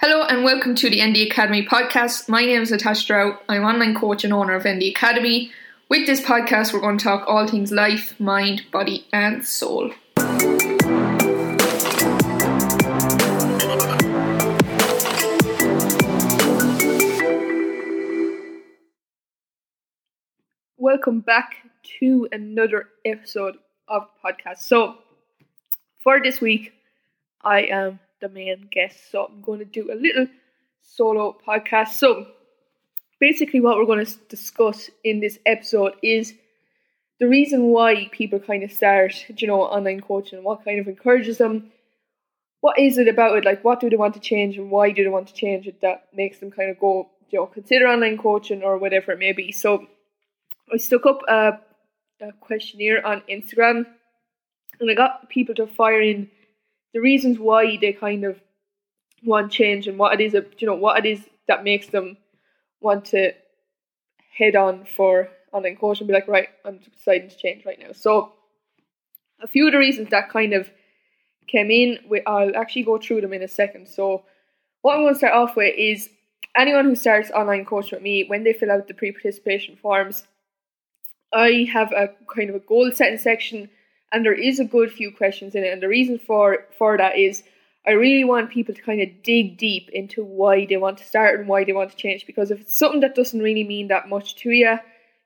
Hello and welcome to the ND Academy podcast. My name is Natasha Strout. I'm online coach and owner of ND Academy. With this podcast, we're going to talk all things life, mind, body, and soul. Welcome back to another episode of the podcast. So, for this week, I am the main guest. So I'm going to do a little solo podcast. So basically, what we're going to discuss in this episode is the reason why people kind of start, you know, online coaching, what kind of encourages them. What is it about it? Like, what do they want to change, and why do they want to change it? That makes them kind of go, you know, consider online coaching or whatever it may be. So, I stuck up a, a questionnaire on Instagram, and I got people to fire in the reasons why they kind of want change and what it is, you know, what it is that makes them want to head on for online coaching and be like, right, I'm deciding to change right now. So, a few of the reasons that kind of came in, we, I'll actually go through them in a second. So, what I'm going to start off with is anyone who starts online coaching with me, when they fill out the pre participation forms, I have a kind of a goal setting section and there is a good few questions in it. And the reason for for that is I really want people to kind of dig deep into why they want to start and why they want to change. Because if it's something that doesn't really mean that much to you,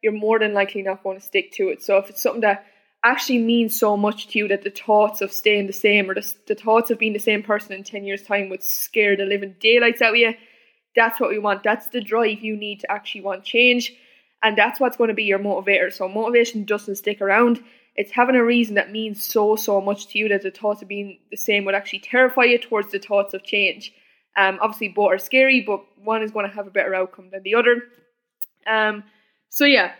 you're more than likely not going to stick to it. So if it's something that actually means so much to you that the thoughts of staying the same or the, the thoughts of being the same person in 10 years' time would scare the living daylights out of you, that's what we want. That's the drive you need to actually want change. And that's what's going to be your motivator. So motivation doesn't stick around it's having a reason that means so so much to you that the thoughts of being the same would actually terrify you towards the thoughts of change. Um, obviously both are scary, but one is going to have a better outcome than the other. Um, so yeah,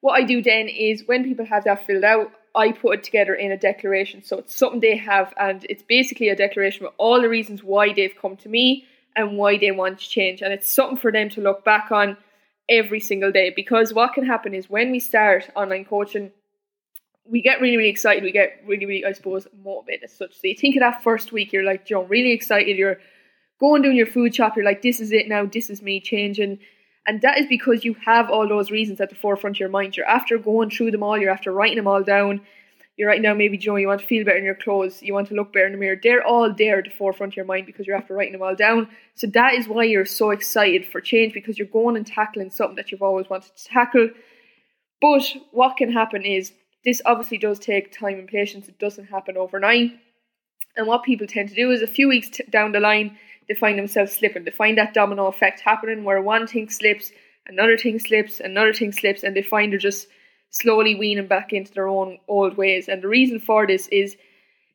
what I do then is when people have that filled out, I put it together in a declaration. So it's something they have, and it's basically a declaration with all the reasons why they've come to me and why they want to change. And it's something for them to look back on every single day. Because what can happen is when we start online coaching, we get really, really excited. We get really, really, I suppose, motivated as such. So you think of that first week, you're like, know, really excited. You're going doing your food shop. You're like, this is it now. This is me changing. And that is because you have all those reasons at the forefront of your mind. You're after going through them all. You're after writing them all down. You're writing down maybe, know, you want to feel better in your clothes. You want to look better in the mirror. They're all there at the forefront of your mind because you're after writing them all down. So that is why you're so excited for change because you're going and tackling something that you've always wanted to tackle. But what can happen is this obviously does take time and patience. It doesn't happen overnight. And what people tend to do is a few weeks t- down the line, they find themselves slipping. They find that domino effect happening where one thing slips, another thing slips, another thing slips, and they find they're just slowly weaning back into their own old ways. And the reason for this is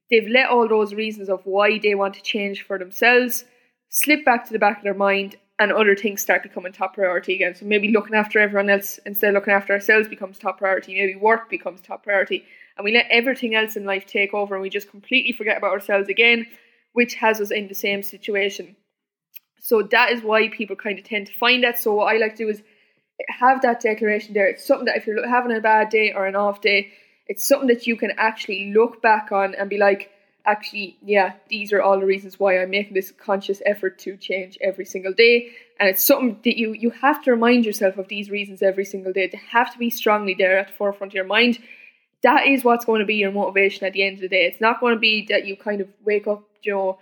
they've let all those reasons of why they want to change for themselves slip back to the back of their mind and other things start becoming top priority again. So maybe looking after everyone else instead of looking after ourselves becomes top priority. Maybe work becomes top priority. And we let everything else in life take over and we just completely forget about ourselves again, which has us in the same situation. So that is why people kind of tend to find that. So what I like to do is have that declaration there. It's something that if you're having a bad day or an off day, it's something that you can actually look back on and be like, actually, yeah, these are all the reasons why I'm making this conscious effort to change every single day. And it's something that you you have to remind yourself of these reasons every single day. They have to be strongly there at the forefront of your mind. That is what's going to be your motivation at the end of the day. It's not going to be that you kind of wake up, you know,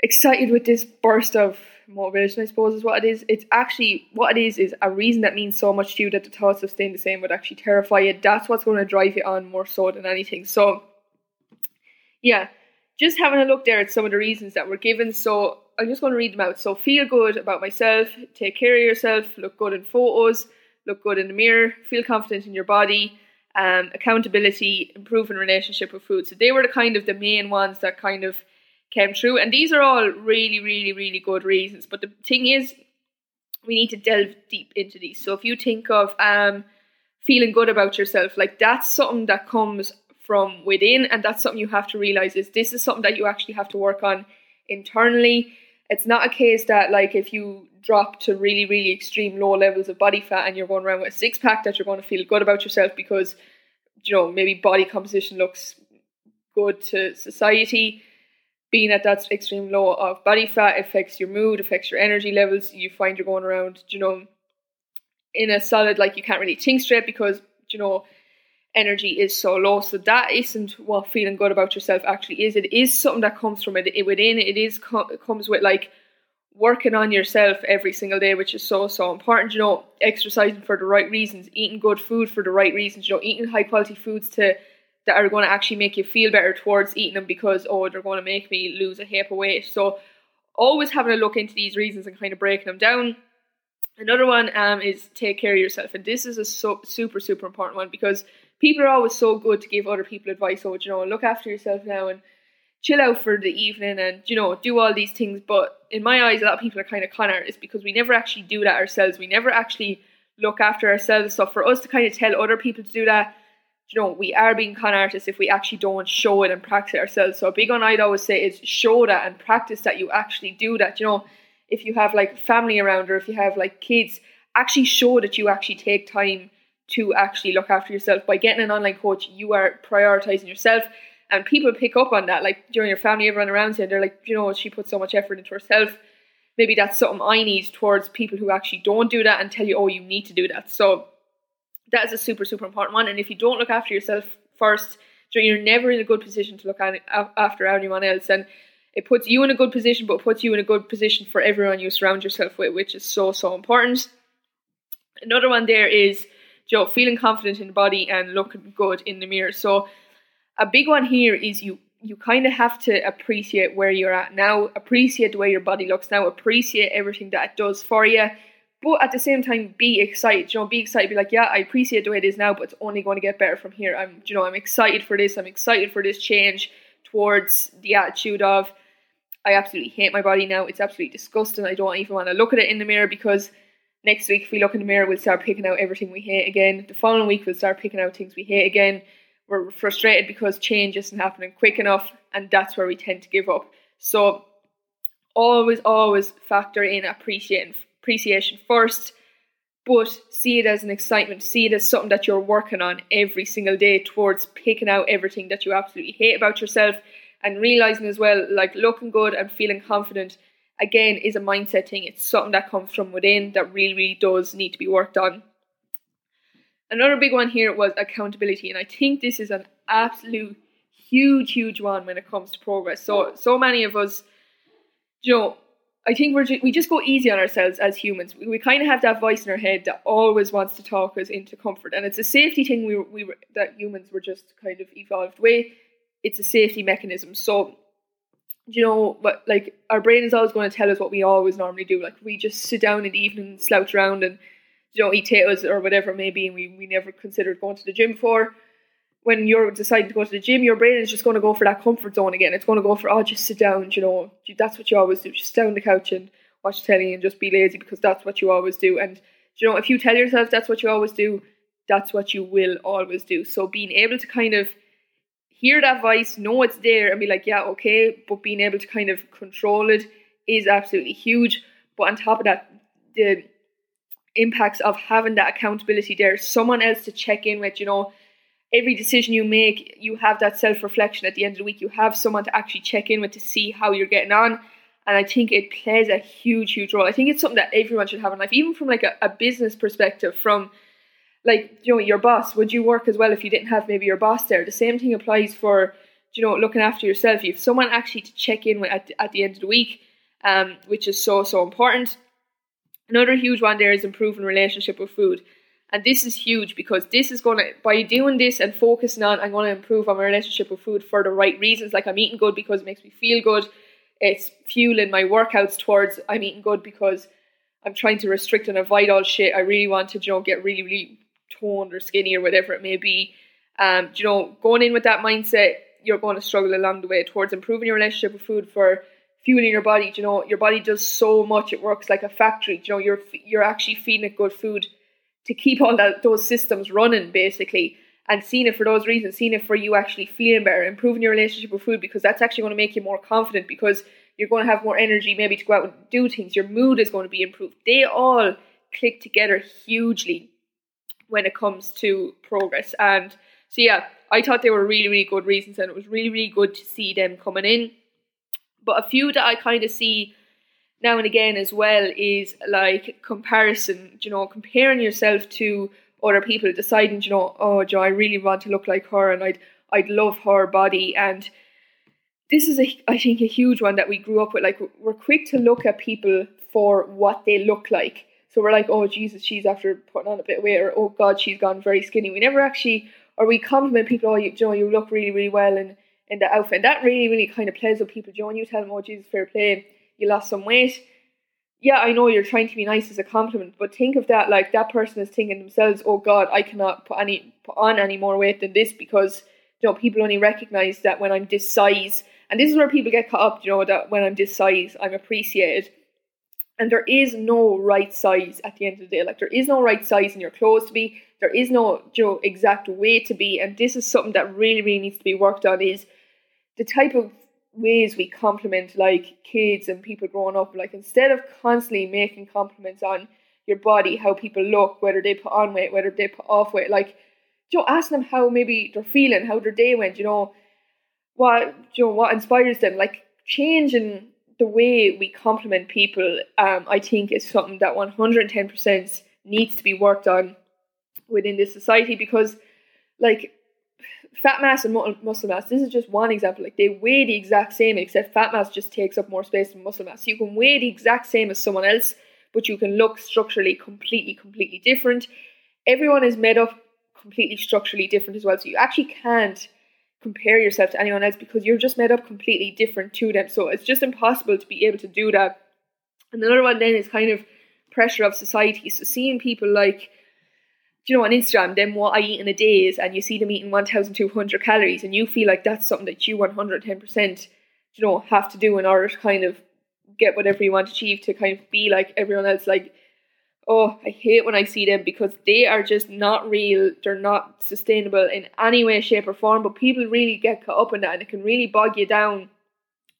excited with this burst of motivation, I suppose is what it is. It's actually what it is is a reason that means so much to you that the thoughts of staying the same would actually terrify you. That's what's going to drive you on more so than anything. So yeah, just having a look there at some of the reasons that were given. So I'm just going to read them out. So feel good about myself, take care of yourself, look good in photos, look good in the mirror, feel confident in your body, um, accountability, improving relationship with food. So they were the kind of the main ones that kind of came through. And these are all really, really, really good reasons. But the thing is, we need to delve deep into these. So if you think of um, feeling good about yourself, like that's something that comes from within and that's something you have to realize is this is something that you actually have to work on internally it's not a case that like if you drop to really really extreme low levels of body fat and you're going around with a six pack that you're going to feel good about yourself because you know maybe body composition looks good to society being at that extreme low of body fat affects your mood, affects your energy levels. You find you're going around, you know, in a solid like you can't really think straight because you know energy is so low. So that isn't what feeling good about yourself actually is. It is something that comes from it, it within. It is it comes with like working on yourself every single day, which is so so important. You know, exercising for the right reasons, eating good food for the right reasons. You know, eating high quality foods to that are going to actually make you feel better towards eating them because oh they're going to make me lose a heap of weight. So always having a look into these reasons and kind of breaking them down. Another one um, is take care of yourself, and this is a so, super super important one because people are always so good to give other people advice. So you know, look after yourself now and chill out for the evening and you know do all these things. But in my eyes, a lot of people are kind of con artists because we never actually do that ourselves. We never actually look after ourselves. So for us to kind of tell other people to do that, you know, we are being con artists if we actually don't show it and practice it ourselves. So a big one I'd always say is show that and practice that you actually do that. You know, if you have like family around or if you have like kids, actually show that you actually take time to actually look after yourself. By getting an online coach, you are prioritizing yourself. And people pick up on that, like during your family, everyone around you, they're like, you know, she puts so much effort into herself. Maybe that's something I need towards people who actually don't do that and tell you, oh, you need to do that. So that is a super, super important one. And if you don't look after yourself first, you're never in a good position to look after anyone else. And it puts you in a good position, but puts you in a good position for everyone you surround yourself with, which is so, so important. Another one there is you know, feeling confident in the body and looking good in the mirror. So a big one here is you you kind of have to appreciate where you're at now, appreciate the way your body looks now, appreciate everything that it does for you. But at the same time, be excited. You know, be excited. Be like, yeah, I appreciate the way it is now, but it's only going to get better from here. I'm, you know, I'm excited for this. I'm excited for this change towards the attitude of, I absolutely hate my body now. It's absolutely disgusting. I don't even want to look at it in the mirror because next week, if we look in the mirror, we'll start picking out everything we hate again. The following week, we'll start picking out things we hate again. We're frustrated because change isn't happening quick enough, and that's where we tend to give up. So, always, always factor in appreciation, appreciation first, but see it as an excitement. See it as something that you're working on every single day towards picking out everything that you absolutely hate about yourself, and realizing as well, like looking good and feeling confident again is a mindset thing. It's something that comes from within that really, really does need to be worked on. Another big one here was accountability, and I think this is an absolute huge, huge one when it comes to progress. So, so many of us, you know, I think we're ju- we just go easy on ourselves as humans. We, we kind of have that voice in our head that always wants to talk us into comfort, and it's a safety thing. We we that humans were just kind of evolved way. It's a safety mechanism. So you know, but like our brain is always going to tell us what we always normally do. Like we just sit down in the evening, slouch around, and you know, eat potatoes or whatever it may be, and we, we never considered going to the gym before. When you're deciding to go to the gym, your brain is just going to go for that comfort zone again. It's going to go for oh, just sit down. You know, that's what you always do. Just sit down on the couch and watch telly and just be lazy because that's what you always do. And you know, if you tell yourself that's what you always do, that's what you will always do. So being able to kind of hear that voice, know it's there, and be like, yeah, okay, but being able to kind of control it is absolutely huge. But on top of that, the impacts of having that accountability there, someone else to check in with, you know, every decision you make, you have that self reflection at the end of the week. You have someone to actually check in with to see how you're getting on. And I think it plays a huge, huge role. I think it's something that everyone should have in life, even from like a, a business perspective, from like you know your boss would you work as well if you didn't have maybe your boss there? The same thing applies for you know looking after yourself. You have someone actually to check in with at, at the end of the week um, which is so so important. Another huge one there is improving relationship with food. And this is huge because this is going to by doing this and focusing on i'm going to improve on my relationship with food for the right reasons like i'm eating good because it makes me feel good. It's fueling my workouts towards i'm eating good because i'm trying to restrict and avoid all shit. I really want to you know get really really toned or skinny or whatever it may be. Um, you know, going in with that mindset, you're going to struggle along the way towards improving your relationship with food for fueling your body. You know, your body does so much; it works like a factory. You know, you're you're actually feeding it good food to keep all that those systems running, basically. And seeing it for those reasons, seeing it for you actually feeling better, improving your relationship with food, because that's actually going to make you more confident. Because you're going to have more energy, maybe to go out and do things. Your mood is going to be improved. They all click together hugely when it comes to progress. And so yeah, I thought they were really, really good reasons, and it was really, really good to see them coming in. But a few that I kind of see now and again as well is like comparison, you know, comparing yourself to other people, deciding, you know, oh, Joe, I really want to look like her and I'd I'd love her body and this is a I think a huge one that we grew up with. Like we're quick to look at people for what they look like. So we're like, oh Jesus, she's after putting on a bit of weight, or oh God, she's gone very skinny. We never actually, or we compliment people, oh, you, know, you look really, really well in in the outfit. And that really, really kind of plays with people. Know, when you tell them, oh Jesus, fair play, you lost some weight. Yeah, I know you're trying to be nice as a compliment, but think of that like that person is thinking themselves, oh God, I cannot put any put on any more weight than this because you know people only recognize that when I'm this size, and this is where people get caught up. You know that when I'm this size, I'm appreciated and there is no right size at the end of the day. Like there is no right size in your clothes to be. There is no you know, exact way to be. And this is something that really, really needs to be worked on is the type of ways we compliment like kids and people growing up. Like instead of constantly making compliments on your body, how people look, whether they put on weight, whether they put off weight, like you know, ask them how maybe they're feeling, how their day went, you know, what you know, what inspires them. Like changing the way we compliment people, um, I think, is something that 110% needs to be worked on within this society because, like, fat mass and muscle mass, this is just one example. Like, they weigh the exact same, except fat mass just takes up more space than muscle mass. So you can weigh the exact same as someone else, but you can look structurally completely, completely different. Everyone is made up completely structurally different as well. So you actually can't compare yourself to anyone else because you're just made up completely different to them. So it's just impossible to be able to do that. And another one then is kind of pressure of society. So seeing people like, you know, on Instagram, them what I eat in a day is, and you see them eating 1,200 calories, and you feel like that's something that you 110%, you know, have to do in order to kind of get whatever you want to achieve to kind of be like everyone else. Like, oh, I hate when I see them because they are just not real. They're not sustainable in any way, shape, or form. But people really get caught up in that and it can really bog you down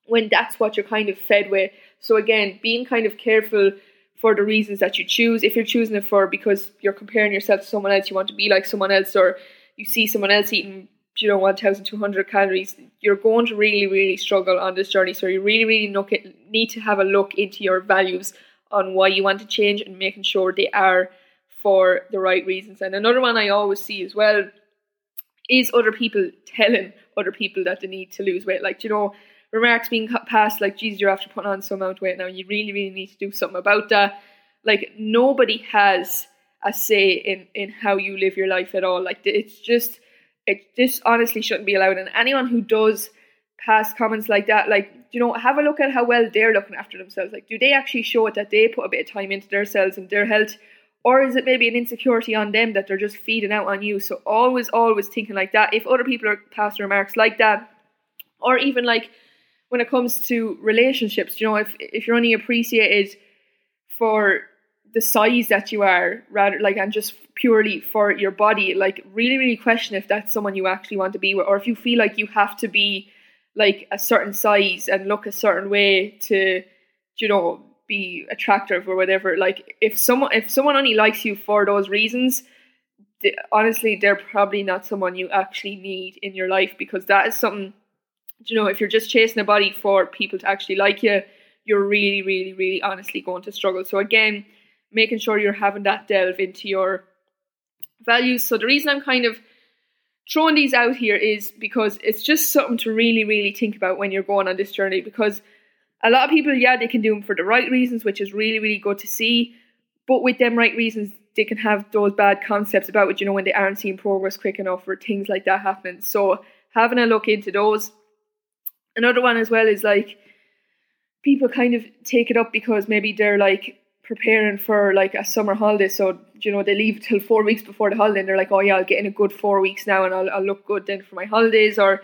when that's what you're kind of fed with. So, again, being kind of careful for the reasons that you choose. If you're choosing it for because you're comparing yourself to someone else, you want to be like someone else, or you see someone else eating, you know, 1,200 calories, you're going to really, really struggle on this journey. So, you really, really need to have a look into your values on why you want to change and making sure they are for the right reasons. And another one I always see as well is other people telling other people that they need to lose weight. Like, you know, remarks being passed like, geez, you're after putting on some amount of weight now. You really, really need to do something about that. Like, nobody has a say in, in how you live your life at all. Like, it's just, it this honestly shouldn't be allowed. And anyone who does pass comments like that, like you know, have a look at how well they're looking after themselves. Like, do they actually show it that they put a bit of time into themselves and their health? Or is it maybe an insecurity on them that they're just feeding out on you? So always, always thinking like that. If other people are passing remarks like that, or even like when it comes to relationships, you know, if if you're only appreciated for the size that you are, rather like and just purely for your body, like really, really question if that's someone you actually want to be with, or if you feel like you have to be like a certain size and look a certain way to you know be attractive or whatever. Like if someone if someone only likes you for those reasons they, honestly they're probably not someone you actually need in your life because that is something you know if you're just chasing a body for people to actually like you you're really really really honestly going to struggle. So again making sure you're having that delve into your values. So the reason i'm kind of throwing these out here is because it's just something to really, really think about when you're going on this journey. Because a lot of people, yeah, they can do them for the right reasons, which is really, really good to see. But with them right reasons, they can have those bad concepts about it, you know, when they aren't seeing progress quick enough or things like that happening. So having a look into those. Another one as well is like people kind of take it up because maybe they're like preparing for like a summer holiday. So, you know, they leave till four weeks before the holiday and they're like, oh yeah, I'll get in a good four weeks now and I'll, I'll look good then for my holidays. Or,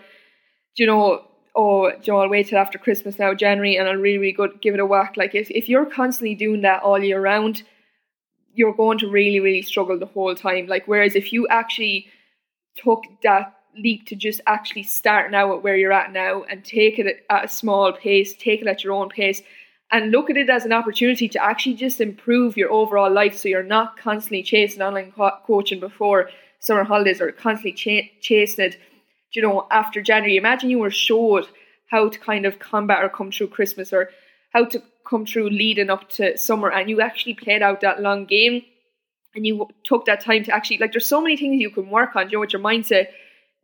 you know, oh, you know, I'll wait till after Christmas now, January, and I'll really, really good, give it a whack. Like if, if you're constantly doing that all year round, you're going to really, really struggle the whole time. Like, whereas if you actually took that leap to just actually start now at where you're at now and take it at a small pace, take it at your own pace, and look at it as an opportunity to actually just improve your overall life so you're not constantly chasing online co- coaching before summer holidays or constantly ch- chasing it you know after january. Imagine you were showed how to kind of combat or come through Christmas or how to come through leading up to summer and you actually played out that long game and you took that time to actually like there's so many things you can work on you know with your mindset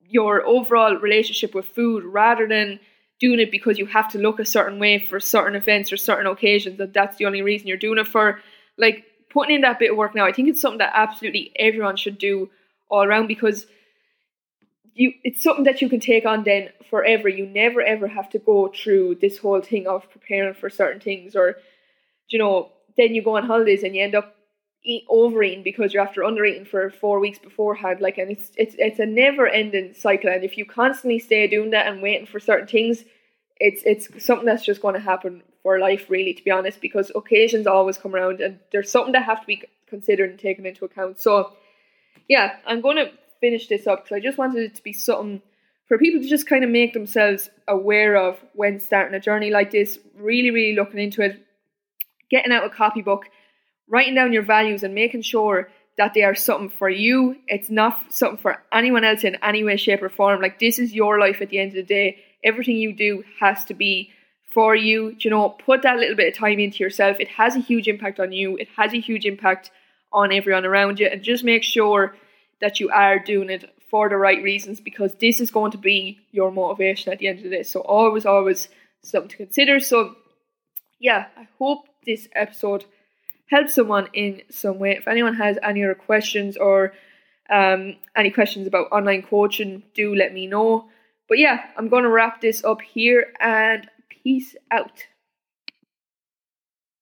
your overall relationship with food rather than doing it because you have to look a certain way for certain events or certain occasions that that's the only reason you're doing it for. Like putting in that bit of work now i think it's something that absolutely everyone should do all around because you it's something that you can take on then forever. You never ever have to go through this whole thing of preparing for certain things or you know then you go on holidays and you end up eat overeating because you're after undereating for four weeks beforehand. Like, and it's it's it's a never ending cycle. And if you constantly stay doing that and waiting for certain things, it's it's something that's just going to happen for life, really. To be honest, because occasions always come around, and there's something that have to be considered and taken into account. So, yeah, I'm going to finish this up because I just wanted it to be something for people to just kind of make themselves aware of when starting a journey like this. Really, really looking into it, getting out a copybook writing down your values and making sure that they are something for you. It's not something for anyone else in any way, shape, or form. Like this is your life at the end of the day. Everything you do has to be for you. You know, put that little bit of time into yourself. It has a huge impact on you. It has a huge impact on everyone around you. And just make sure that you are doing it for the right reasons because this is going to be your motivation at the end of the day. So always, always something to consider. So yeah, I hope this episode help someone in some way. If anyone has any other questions or um, any questions about online coaching, do let me know. But yeah, I'm going to wrap this up here and peace out.